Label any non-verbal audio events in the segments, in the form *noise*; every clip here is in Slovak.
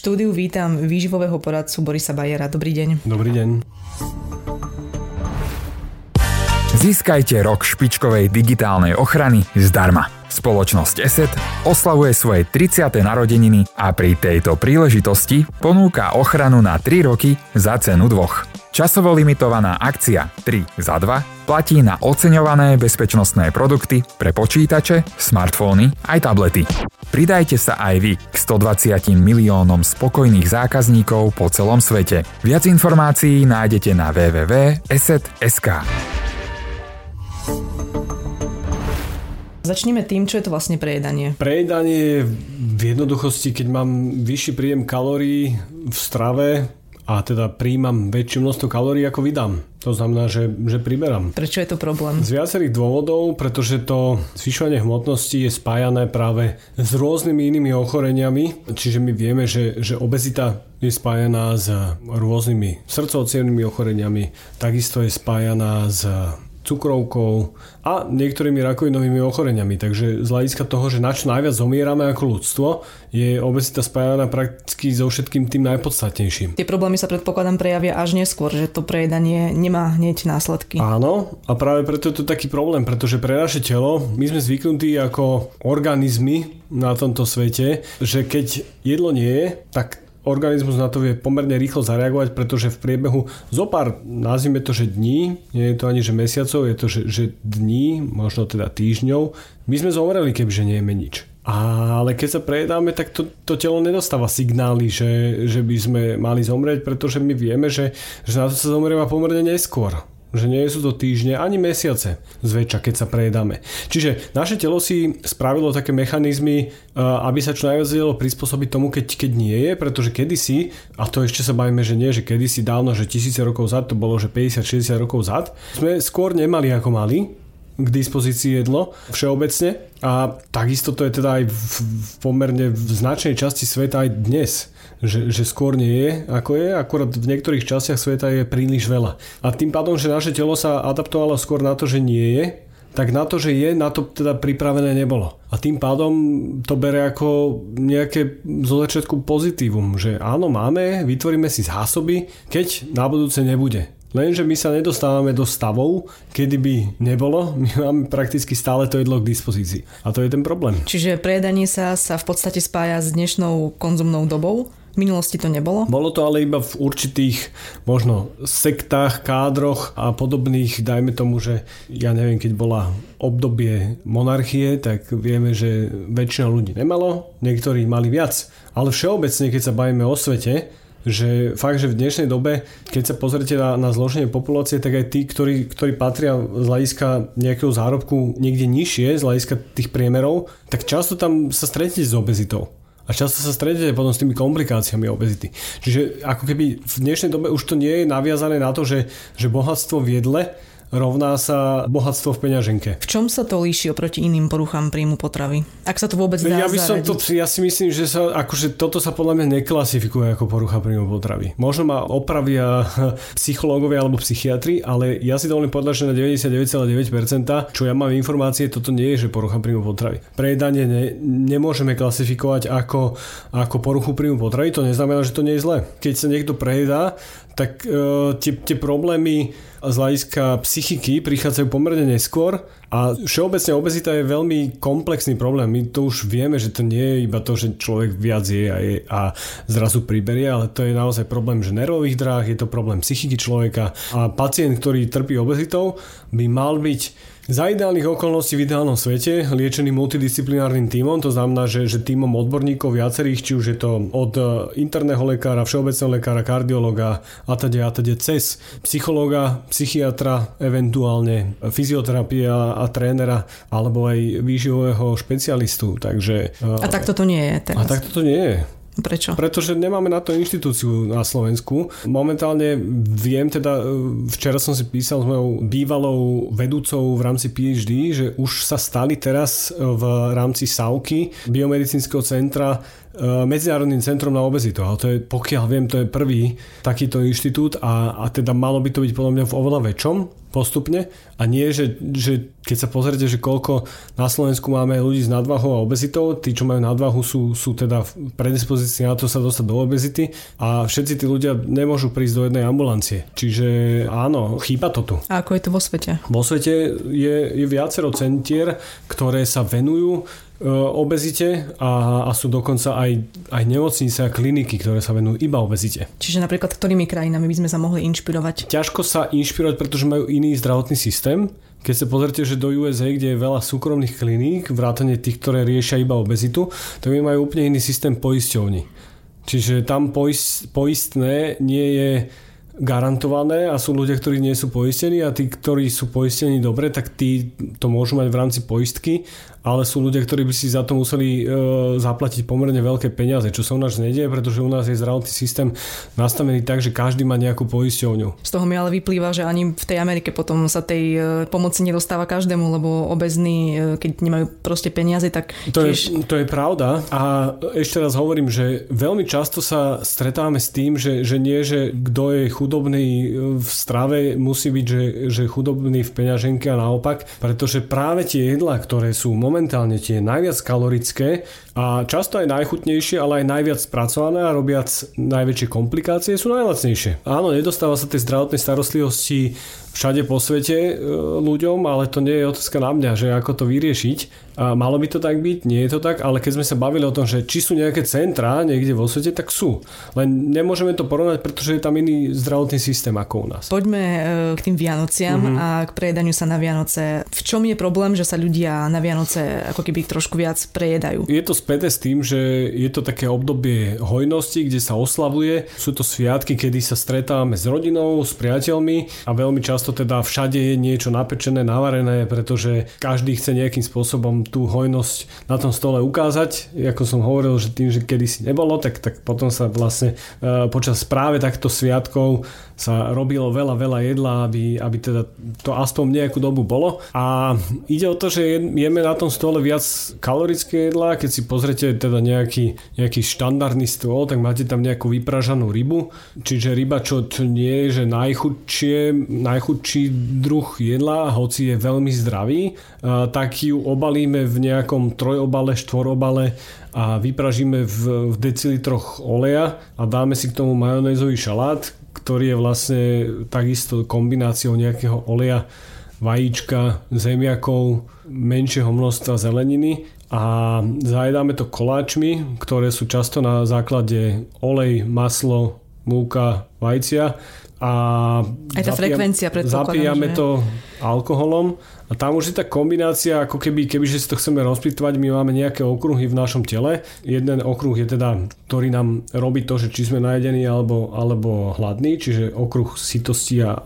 štúdiu vítam výživového poradcu Borisa Bajera. Dobrý deň. Dobrý deň. Získajte rok špičkovej digitálnej ochrany zdarma. Spoločnosť ESET oslavuje svoje 30. narodeniny a pri tejto príležitosti ponúka ochranu na 3 roky za cenu dvoch. Časovo limitovaná akcia 3 za 2 platí na oceňované bezpečnostné produkty pre počítače, smartfóny aj tablety. Pridajte sa aj vy k 120 miliónom spokojných zákazníkov po celom svete. Viac informácií nájdete na www.eset.sk. Začneme tým, čo je to vlastne prejedanie. Prejedanie v jednoduchosti, keď mám vyšší príjem kalórií v strave, a teda príjmam väčšie množstvo kalórií ako vydám. To znamená, že, že priberám. Prečo je to problém? Z viacerých dôvodov, pretože to zvyšovanie hmotnosti je spájané práve s rôznymi inými ochoreniami. Čiže my vieme, že, že obezita je spájaná s rôznymi srdcovo ochoreniami, takisto je spájaná s cukrovkou a niektorými rakovinovými ochoreniami. Takže z hľadiska toho, že na čo najviac zomierame ako ľudstvo, je obezita spájana prakticky so všetkým tým najpodstatnejším. Tie problémy sa predpokladám prejavia až neskôr, že to prejedanie nemá hneď následky. Áno, a práve preto je to taký problém, pretože pre naše telo my sme zvyknutí ako organizmy na tomto svete, že keď jedlo nie je, tak organizmus na to vie pomerne rýchlo zareagovať, pretože v priebehu zo pár, nazvime to, že dní, nie je to ani že mesiacov, je to, že, že dní, možno teda týždňov, my sme zomreli, kebyže nejeme nič. Ale keď sa prejedáme, tak to, to telo nedostáva signály, že, že by sme mali zomrieť, pretože my vieme, že, že na to sa zomrieva pomerne neskôr že nie sú to týždne ani mesiace zväčša, keď sa prejedáme. Čiže naše telo si spravilo také mechanizmy, eh, aby sa čo najviac vedelo prispôsobiť tomu, keď, keď nie je, pretože kedysi, a to ešte sa bavíme, že nie, že kedysi dávno, že tisíce rokov zad, to bolo, že 50-60 rokov zad, sme skôr nemali ako mali, k dispozícii jedlo všeobecne a takisto to je teda aj v, v pomerne v značnej časti sveta aj dnes že, že skôr nie je, ako je, akurát v niektorých častiach sveta je príliš veľa. A tým pádom, že naše telo sa adaptovalo skôr na to, že nie je, tak na to, že je, na to teda pripravené nebolo. A tým pádom to bere ako nejaké zo začiatku pozitívum, že áno, máme, vytvoríme si zásoby, keď na budúce nebude. Lenže my sa nedostávame do stavov, kedy by nebolo, my máme prakticky stále to jedlo k dispozícii. A to je ten problém. Čiže prejedanie sa sa v podstate spája s dnešnou konzumnou dobou v minulosti to nebolo? Bolo to ale iba v určitých možno sektách, kádroch a podobných, dajme tomu, že ja neviem, keď bola obdobie monarchie, tak vieme, že väčšina ľudí nemalo, niektorí mali viac. Ale všeobecne, keď sa bavíme o svete, že fakt, že v dnešnej dobe, keď sa pozrite na, na zloženie populácie, tak aj tí, ktorí, ktorí patria z hľadiska nejakého zárobku niekde nižšie, z hľadiska tých priemerov, tak často tam sa stretnete s obezitou. A často sa stretnete potom s tými komplikáciami obezity. Čiže ako keby v dnešnej dobe už to nie je naviazané na to, že, že bohatstvo v jedle, rovná sa bohatstvo v peňaženke. V čom sa to líši oproti iným poruchám príjmu potravy? Ak sa to vôbec dá ja by som to, ja si myslím, že sa, akože toto sa podľa mňa neklasifikuje ako porucha príjmu potravy. Možno ma opravia *laughs* psychológovia alebo psychiatri, ale ja si dovolím povedať, že na 99,9%, čo ja mám informácie, toto nie je, že porucha príjmu potravy. Prejedanie ne, nemôžeme klasifikovať ako, ako poruchu príjmu potravy, to neznamená, že to nie je zle. Keď sa niekto prejedá, tak uh, tie, tie problémy z hľadiska psychiky prichádzajú pomerne neskôr a všeobecne obezita je veľmi komplexný problém. My to už vieme, že to nie je iba to, že človek viac je a, je a zrazu priberie, ale to je naozaj problém že nervových dráh, je to problém psychiky človeka a pacient, ktorý trpí obezitou, by mal byť za ideálnych okolností v ideálnom svete liečený multidisciplinárnym tímom, to znamená, že, že tímom odborníkov viacerých, či už je to od e, interného lekára, všeobecného lekára, kardiologa a teda a teda cez psychológa, psychiatra, eventuálne fyzioterapia a trénera alebo aj výživového špecialistu. Takže, a takto to nie je teraz. A takto to nie je. Prečo? Pretože nemáme na to inštitúciu na Slovensku. Momentálne viem, teda e, včera som si písal s mojou bývalou vedúcou v rámci PhD, že už sa stali teraz v rámci SAUKY biomedicínskeho centra Medzinárodným centrom na obezitu, ale to je, pokiaľ viem, to je prvý takýto inštitút a, a teda malo by to byť podľa mňa v oveľa väčšom postupne a nie, že, že keď sa pozrite, že koľko na Slovensku máme ľudí s nadvahou a obezitou, tí, čo majú nadvahu, sú, sú teda v predispozícii na to sa dostať do obezity a všetci tí ľudia nemôžu prísť do jednej ambulancie. Čiže áno, chýba to tu. A ako je to vo svete? Vo svete je, je viacero centier, ktoré sa venujú E, obezite a, a sú dokonca aj, aj nemocnice a kliniky, ktoré sa venujú iba obezite. Čiže napríklad ktorými krajinami by sme sa mohli inšpirovať? Ťažko sa inšpirovať, pretože majú iný zdravotný systém. Keď sa pozrite, že do USA, kde je veľa súkromných kliník, vrátane tých, ktoré riešia iba obezitu, tak my majú úplne iný systém poisťovní. Čiže tam poist, poistné nie je garantované a sú ľudia, ktorí nie sú poistení a tí, ktorí sú poistení dobre, tak tí to môžu mať v rámci poistky ale sú ľudia, ktorí by si za to museli e, zaplatiť pomerne veľké peniaze, čo sa u nás nedie, pretože u nás je zdravotný systém nastavený tak, že každý má nejakú poisťovňu. Z toho mi ale vyplýva, že ani v tej Amerike potom sa tej e, pomoci nedostáva každému, lebo obezní, e, keď nemajú proste peniaze, tak to, tiež... je, to je pravda a ešte raz hovorím, že veľmi často sa stretávame s tým, že, že nie, že kto je chudobný e, v strave, musí byť, že, že chudobný v peňaženke a naopak, pretože práve tie jedlá, ktoré sú momentálne tie najviac kalorické a často aj najchutnejšie, ale aj najviac spracované a robiac najväčšie komplikácie sú najlacnejšie. Áno, nedostáva sa tej zdravotnej starostlivosti všade po svete e, ľuďom, ale to nie je otázka na mňa, že ako to vyriešiť. Malo by to tak byť, nie je to tak, ale keď sme sa bavili o tom, že či sú nejaké centrá niekde vo svete, tak sú. Len nemôžeme to porovnať, pretože je tam iný zdravotný systém ako u nás. Poďme e, k tým Vianociam uh-huh. a k prejedaniu sa na Vianoce. V čom je problém, že sa ľudia na Vianoce ako keby trošku viac prejedajú? Je to späté s tým, že je to také obdobie hojnosti, kde sa oslavuje. Sú to sviatky, kedy sa stretávame s rodinou, s priateľmi a veľmi často teda všade je niečo napečené, navarené, pretože každý chce nejakým spôsobom tú hojnosť na tom stole ukázať. Ako som hovoril, že tým, že kedysi nebolo, tak, tak potom sa vlastne e, počas práve takto sviatkov sa robilo veľa, veľa jedla, aby, aby teda to aspoň nejakú dobu bolo. A ide o to, že jeme na tom stole viac kalorické jedlá. Keď si pozrete teda nejaký, nejaký štandardný stôl, tak máte tam nejakú vypražanú rybu. Čiže ryba, čo, čo nie je, že najchudšie, najchudší druh jedla, hoci je veľmi zdravý, tak ju obalíme v nejakom trojobale, štvorobale a vypražíme v, v decilitroch oleja a dáme si k tomu majonézový šalát, ktorý je vlastne takisto kombináciou nejakého oleja, vajíčka, zemiakov, menšieho množstva zeleniny a zajedáme to koláčmi, ktoré sú často na základe olej, maslo, múka, vajcia a aj tá zapíjam, frekvencia zapíjame že? to alkoholom a tam už je tá kombinácia, ako keby, kebyže si to chceme rozpitvať, my máme nejaké okruhy v našom tele. Jeden okruh je teda, ktorý nám robí to, že či sme najedení alebo, alebo hladní, čiže okruh sitosti a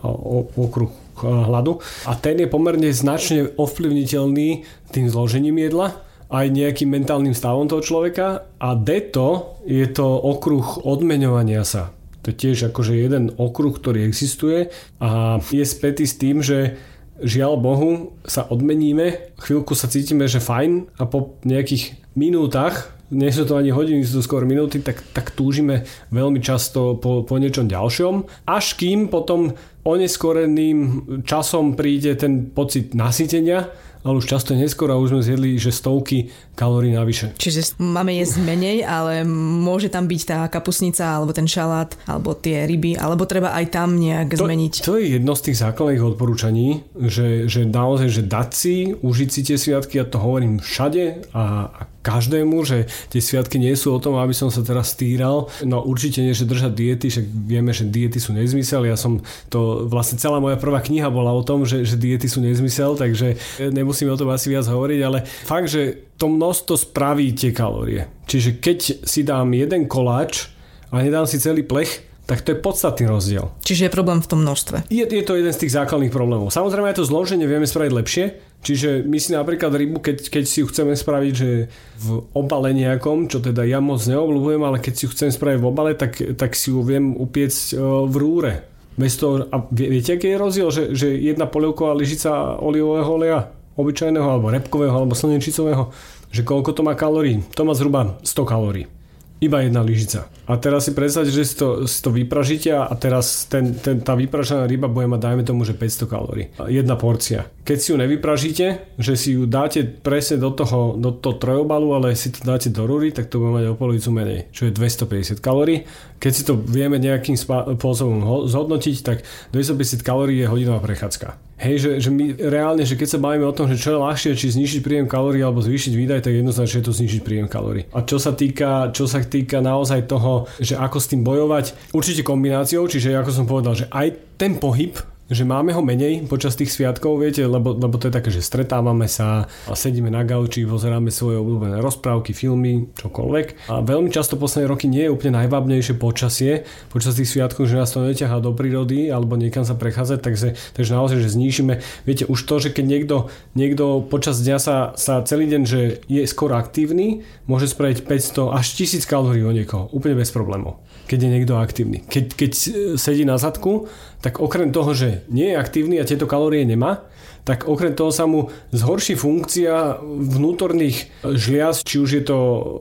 okruh hladu. A ten je pomerne značne ovplyvniteľný tým zložením jedla aj nejakým mentálnym stavom toho človeka a deto je to okruh odmeňovania sa. To je tiež akože jeden okruh, ktorý existuje a je spätý s tým, že žiaľ Bohu sa odmeníme, chvíľku sa cítime, že fajn a po nejakých minútach, nie sú to ani hodiny, sú to skôr minúty, tak, tak túžime veľmi často po, po niečom ďalšom, až kým potom oneskoreným časom príde ten pocit nasytenia, ale už často neskôr a už sme zjedli, že stovky kalórií navyše. Čiže máme jesť menej, ale môže tam byť tá kapusnica, alebo ten šalát, alebo tie ryby, alebo treba aj tam nejak to, zmeniť. To je jedno z tých základných odporúčaní, že, že naozaj, že dať si, užiť si tie sviatky, ja to hovorím všade a, a každému, že tie sviatky nie sú o tom, aby som sa teraz stýral. No určite nie, že držať diety, však vieme, že diety sú nezmysel. Ja som to, vlastne celá moja prvá kniha bola o tom, že, že diety sú nezmysel, takže nemusíme o tom asi viac hovoriť, ale fakt, že to množstvo spraví tie kalórie. Čiže keď si dám jeden koláč a nedám si celý plech, tak to je podstatný rozdiel. Čiže je problém v tom množstve. Je, je to jeden z tých základných problémov. Samozrejme aj to zloženie vieme spraviť lepšie, čiže my si napríklad rybu, keď, keď si ju chceme spraviť že v obale nejakom, čo teda ja moc neobľúbujem, ale keď si ju chcem spraviť v obale, tak, tak si ju viem upiecť e, v rúre. Bez toho, a viete, aký je rozdiel, že, že jedna polievková lyžica olivového oleja, obyčajného, alebo repkového, alebo slnečicového, že koľko to má kalórií? To má zhruba 100 kalórií. Iba jedna lyžica. A teraz si predstavte, že si to, si to vypražíte a teraz ten, ten, tá vypražená ryba bude mať, dajme tomu, že 500 kalórií. Jedna porcia. Keď si ju nevypražíte, že si ju dáte presne do toho, do toho trojobalu, ale si to dáte do rúry, tak to bude mať o polovicu menej, čo je 250 kalórií. Keď si to vieme nejakým spôsobom zhodnotiť, tak 250 kalórií je hodinová prechádzka. Hej, že, že my reálne, že keď sa bavíme o tom, že čo je ľahšie, či znižiť príjem kalórií alebo zvýšiť výdaj, tak jednoznačne je to znižiť príjem kalórií. A čo sa týka, čo sa týka naozaj toho, že ako s tým bojovať, určite kombináciou, čiže ako som povedal, že aj ten pohyb že máme ho menej počas tých sviatkov, viete, lebo, lebo to je také, že stretávame sa a sedíme na gauči, pozeráme svoje obľúbené rozprávky, filmy, čokoľvek. A veľmi často posledné roky nie je úplne najvábnejšie počasie počas tých sviatkov, že nás to neťahá do prírody alebo niekam sa prechádzať, takže, takže naozaj, že znížime. Viete, už to, že keď niekto, niekto počas dňa sa, sa celý deň, že je skoro aktívny, môže spraviť 500 až 1000 kalórií o niekoho, úplne bez problémov keď je niekto aktívny. Keď, keď sedí na zadku, tak okrem toho, že nie je aktívny a tieto kalórie nemá, tak okrem toho sa mu zhorší funkcia vnútorných žliaz, či už je to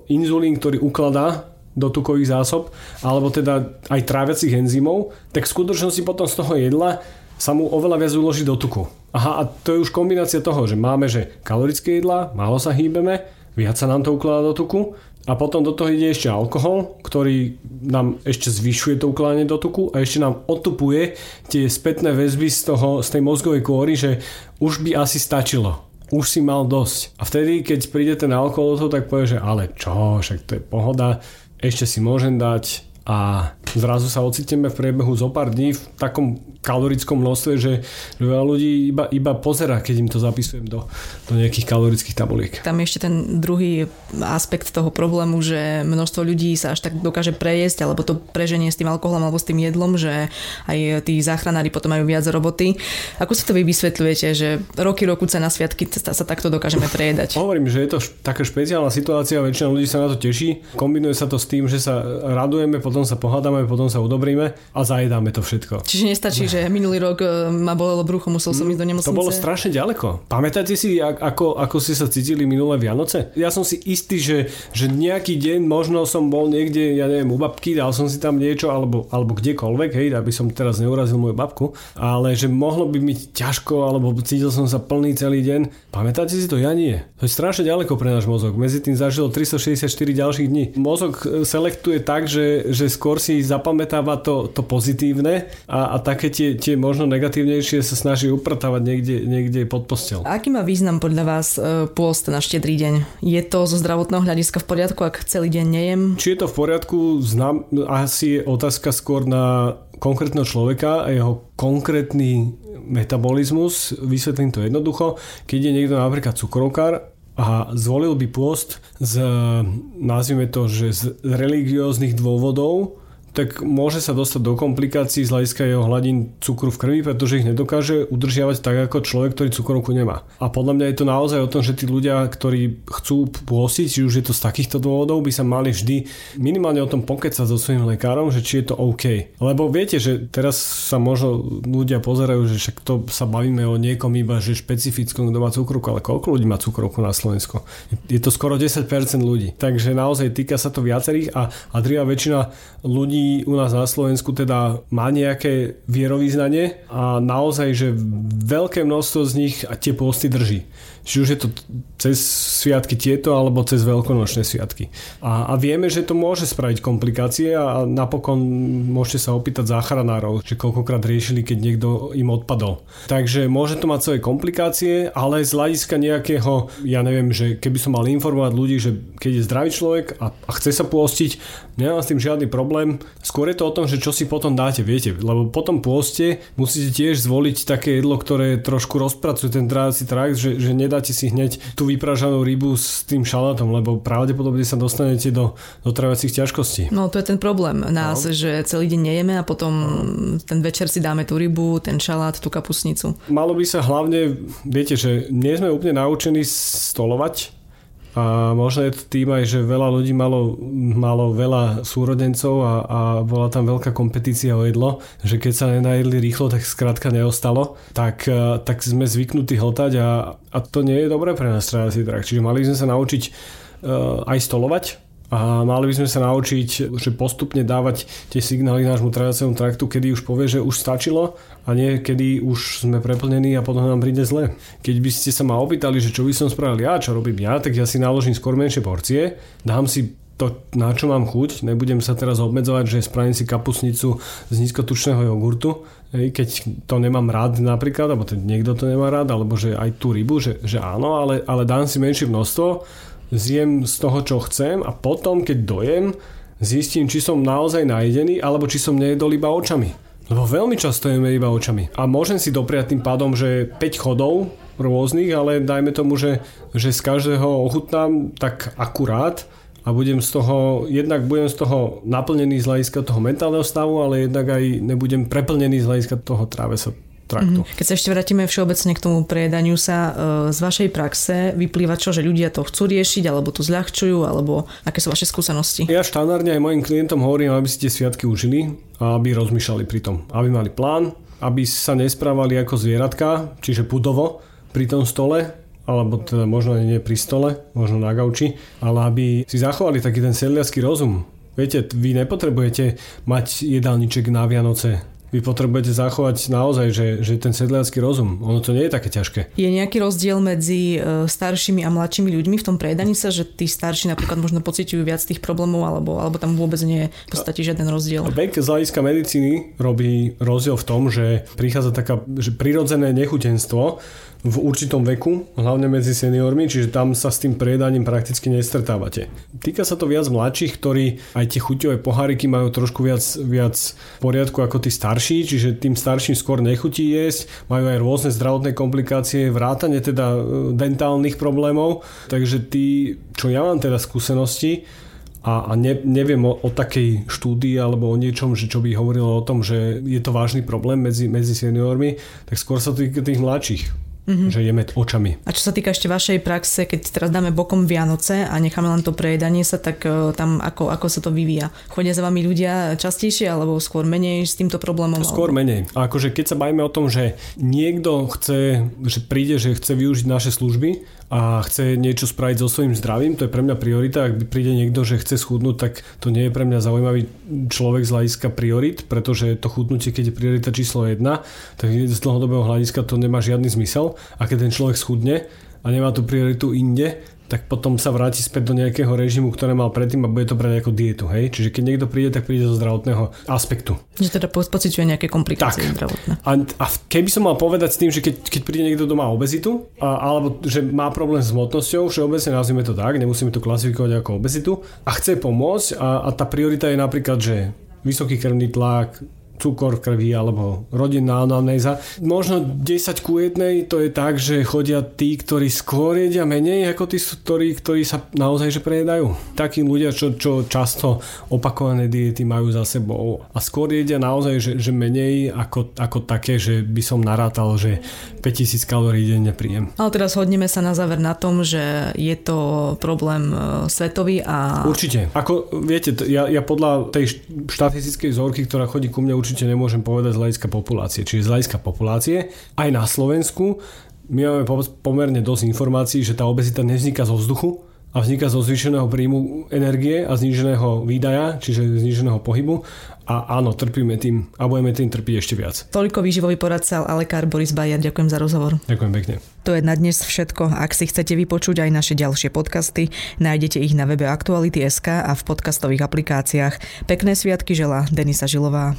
inzulín, ktorý ukladá do tukových zásob, alebo teda aj tráviacich enzymov, tak v skutočnosti potom z toho jedla sa mu oveľa viac uloží do tuku. Aha, a to je už kombinácia toho, že máme, že kalorické jedla, málo sa hýbeme, viac sa nám to ukladá do tuku a potom do toho ide ešte alkohol, ktorý nám ešte zvyšuje to ukladanie do tuku a ešte nám otupuje tie spätné väzby z, toho, z tej mozgovej kôry, že už by asi stačilo. Už si mal dosť. A vtedy, keď príde ten alkohol do toho, tak povie, že ale čo, však to je pohoda, ešte si môžem dať a zrazu sa ocitneme v priebehu zo pár dní v takom kalorickom množstve, že, veľa ľudí iba, iba pozera, keď im to zapisujem do, do nejakých kalorických tabuliek. Tam je ešte ten druhý aspekt toho problému, že množstvo ľudí sa až tak dokáže prejesť, alebo to preženie s tým alkoholom alebo s tým jedlom, že aj tí záchranári potom majú viac roboty. Ako si to vy vysvetľujete, že roky, roku na sviatky sa takto dokážeme prejedať? Hovorím, že je to taká špeciálna situácia, väčšina ľudí sa na to teší. Kombinuje sa to s tým, že sa radujeme, potom sa pohádame, potom sa udobríme a zajedáme to všetko. Čiže nestačí, že minulý rok e, ma bolelo brucho, musel som ísť do nemocnice. To bolo strašne ďaleko. Pamätáte si, ako, ako ste sa cítili minulé Vianoce? Ja som si istý, že, že nejaký deň možno som bol niekde, ja neviem, u babky, dal som si tam niečo, alebo, alebo kdekoľvek, hej, aby som teraz neurazil moju babku, ale že mohlo by mi ťažko, alebo cítil som sa plný celý deň. Pamätáte si to? Ja nie. To je strašne ďaleko pre náš mozog. Medzi tým zažilo 364 ďalších dní. Mozog e, selektuje tak, že, že skôr si zapamätáva to, to pozitívne a, a také tie, tie možno negatívnejšie sa snaží upratávať niekde, niekde pod postel. Aký má význam podľa vás e, pôst na štedrý deň? Je to zo zdravotného hľadiska v poriadku, ak celý deň nejem? Či je to v poriadku, znam, asi je otázka skôr na konkrétneho človeka a jeho konkrétny metabolizmus. Vysvetlím to jednoducho. Keď je niekto napríklad cukrovkár a zvolil by pôst z, nazvime to, že z religióznych dôvodov, tak môže sa dostať do komplikácií z hľadiska jeho hladín cukru v krvi, pretože ich nedokáže udržiavať tak ako človek, ktorý cukrovku nemá. A podľa mňa je to naozaj o tom, že tí ľudia, ktorí chcú pôstiť, či už je to z takýchto dôvodov, by sa mali vždy minimálne o tom pokecať so svojím lekárom, že či je to OK. Lebo viete, že teraz sa možno ľudia pozerajú, že však to sa bavíme o niekom iba, že špecifickom, kto má cukrovku, ale koľko ľudí má cukrovku na Slovensku? Je to skoro 10% ľudí. Takže naozaj týka sa to viacerých a, a väčšina ľudí u nás na Slovensku teda má nejaké vierovýznanie a naozaj, že veľké množstvo z nich a tie posty drží. Či už je to cez sviatky tieto alebo cez veľkonočné sviatky. A, a vieme, že to môže spraviť komplikácie a napokon môžete sa opýtať záchranárov, že koľkokrát riešili, keď niekto im odpadol. Takže môže to mať svoje komplikácie, ale z hľadiska nejakého, ja neviem, že keby som mal informovať ľudí, že keď je zdravý človek a, a chce sa pôstiť, nemám s tým žiadny problém. Skôr je to o tom, že čo si potom dáte, viete, lebo potom pôste musíte tiež zvoliť také jedlo, ktoré trošku rozpracuje ten trávací trakt, že, že nedá nedáte si hneď tú vypražanú rybu s tým šalátom, lebo pravdepodobne sa dostanete do, do travacích ťažkostí. No to je ten problém nás, no. že celý deň nejeme a potom no. ten večer si dáme tú rybu, ten šalát, tú kapusnicu. Malo by sa hlavne, viete, že nie sme úplne naučení stolovať, a možno je to tým aj, že veľa ľudí malo, malo veľa súrodencov a, a bola tam veľká kompetícia o jedlo, že keď sa nenajedli rýchlo, tak skrátka neostalo, tak, e, tak sme zvyknutí hltať a, a to nie je dobré pre nás trávací trakt. Čiže mali sme sa naučiť uh, aj stolovať, a mali by sme sa naučiť, že postupne dávať tie signály nášmu tráviacemu traktu, kedy už povie, že už stačilo a nie kedy už sme preplnení a potom nám príde zle. Keď by ste sa ma opýtali, že čo by som spravil ja, čo robím ja, tak ja si naložím skôr menšie porcie, dám si to, na čo mám chuť. Nebudem sa teraz obmedzovať, že spravím si kapusnicu z nízkotučného jogurtu, keď to nemám rád napríklad, alebo ten niekto to nemá rád, alebo že aj tú rybu, že, že áno, ale, ale dám si menšie množstvo zjem z toho, čo chcem a potom, keď dojem, zistím, či som naozaj najedený, alebo či som nejedol iba očami. Lebo veľmi často jeme iba očami. A môžem si dopriať tým pádom, že 5 chodov rôznych, ale dajme tomu, že, že z každého ochutnám tak akurát a budem z toho, jednak budem z toho naplnený z hľadiska toho mentálneho stavu, ale jednak aj nebudem preplnený z hľadiska toho tráve sa traktu. Mm-hmm. Keď sa ešte vrátime všeobecne k tomu prejedaniu sa, e, z vašej praxe vyplýva čo, že ľudia to chcú riešiť, alebo to zľahčujú, alebo aké sú vaše skúsenosti? Ja štandardne aj mojim klientom hovorím, aby si tie sviatky užili a aby rozmýšľali pri tom. Aby mali plán, aby sa nesprávali ako zvieratka, čiže pudovo pri tom stole, alebo teda možno nie pri stole, možno na gauči, ale aby si zachovali taký ten sedliacký rozum. Viete, vy nepotrebujete mať jedálniček na Vianoce vy potrebujete zachovať naozaj, že, že ten sedliacký rozum, ono to nie je také ťažké. Je nejaký rozdiel medzi e, staršími a mladšími ľuďmi v tom prejedaní sa, že tí starší napríklad možno pociťujú viac tých problémov, alebo, alebo tam vôbec nie je v podstate žiaden rozdiel? Vek z hľadiska medicíny robí rozdiel v tom, že prichádza taká že prirodzené nechutenstvo, v určitom veku, hlavne medzi seniormi, čiže tam sa s tým prejedaním prakticky nestretávate. Týka sa to viac mladších, ktorí aj tie chuťové poháriky majú trošku viac, viac v poriadku ako tí starší, čiže tým starším skôr nechutí jesť, majú aj rôzne zdravotné komplikácie, vrátane teda e, dentálnych problémov, takže tí, čo ja mám teda skúsenosti, a, a ne, neviem o, o takej štúdii alebo o niečom, že čo by hovorilo o tom, že je to vážny problém medzi, medzi seniormi, tak skôr sa týka tých mladších mm-hmm. že jeme očami. A čo sa týka ešte vašej praxe, keď teraz dáme bokom Vianoce a necháme len to prejedanie sa, tak uh, tam ako, ako sa to vyvíja? Chodia za vami ľudia častejšie alebo skôr menej s týmto problémom? Skôr alebo... menej. A akože keď sa bavíme o tom, že niekto chce, že príde, že chce využiť naše služby a chce niečo spraviť so svojím zdravím, to je pre mňa priorita. Ak príde niekto, že chce schudnúť, tak to nie je pre mňa zaujímavý človek z hľadiska priorit, pretože to chudnutie, keď je priorita číslo 1, tak z dlhodobého hľadiska to nemá žiadny zmysel. A keď ten človek schudne a nemá tú prioritu inde, tak potom sa vráti späť do nejakého režimu, ktoré mal predtým a bude to brať ako dietu. Hej? Čiže keď niekto príde, tak príde zo zdravotného aspektu. Že teda pociťuje nejaké komplikácie tak. zdravotné. A, a keby som mal povedať s tým, že keď, keď príde niekto doma obezitu, a, alebo že má problém s hmotnosťou, všeobecne nazvime to tak, nemusíme to klasifikovať ako obezitu, a chce pomôcť a, a tá priorita je napríklad, že vysoký krvný tlak, cukor v krvi alebo rodinná anamnéza. Možno 10 ku 1 to je tak, že chodia tí, ktorí skôr jedia menej ako tí, ktorí, ktorí sa naozaj že prejedajú. Takí ľudia, čo, čo často opakované diety majú za sebou a skôr jedia naozaj, že, že menej ako, ako také, že by som narátal, že 5000 kalórií denne príjem. Ale teraz hodneme sa na záver na tom, že je to problém e, svetový a... Určite. Ako viete, ja, ja podľa tej štatistickej vzorky, ktorá chodí ku mne určite nemôžem povedať z hľadiska populácie. Čiže z hľadiska populácie aj na Slovensku my máme pomerne dosť informácií, že tá obezita nevzniká zo vzduchu, a vzniká zo zvýšeného príjmu energie a zníženého výdaja, čiže zníženého pohybu. A áno, trpíme tým a budeme tým trpiť ešte viac. Toľko výživový poradca a lekár Boris Bajer. Ďakujem za rozhovor. Ďakujem pekne. To je na dnes všetko. Ak si chcete vypočuť aj naše ďalšie podcasty, nájdete ich na webe Aktuality.sk a v podcastových aplikáciách. Pekné sviatky želá Denisa Žilová.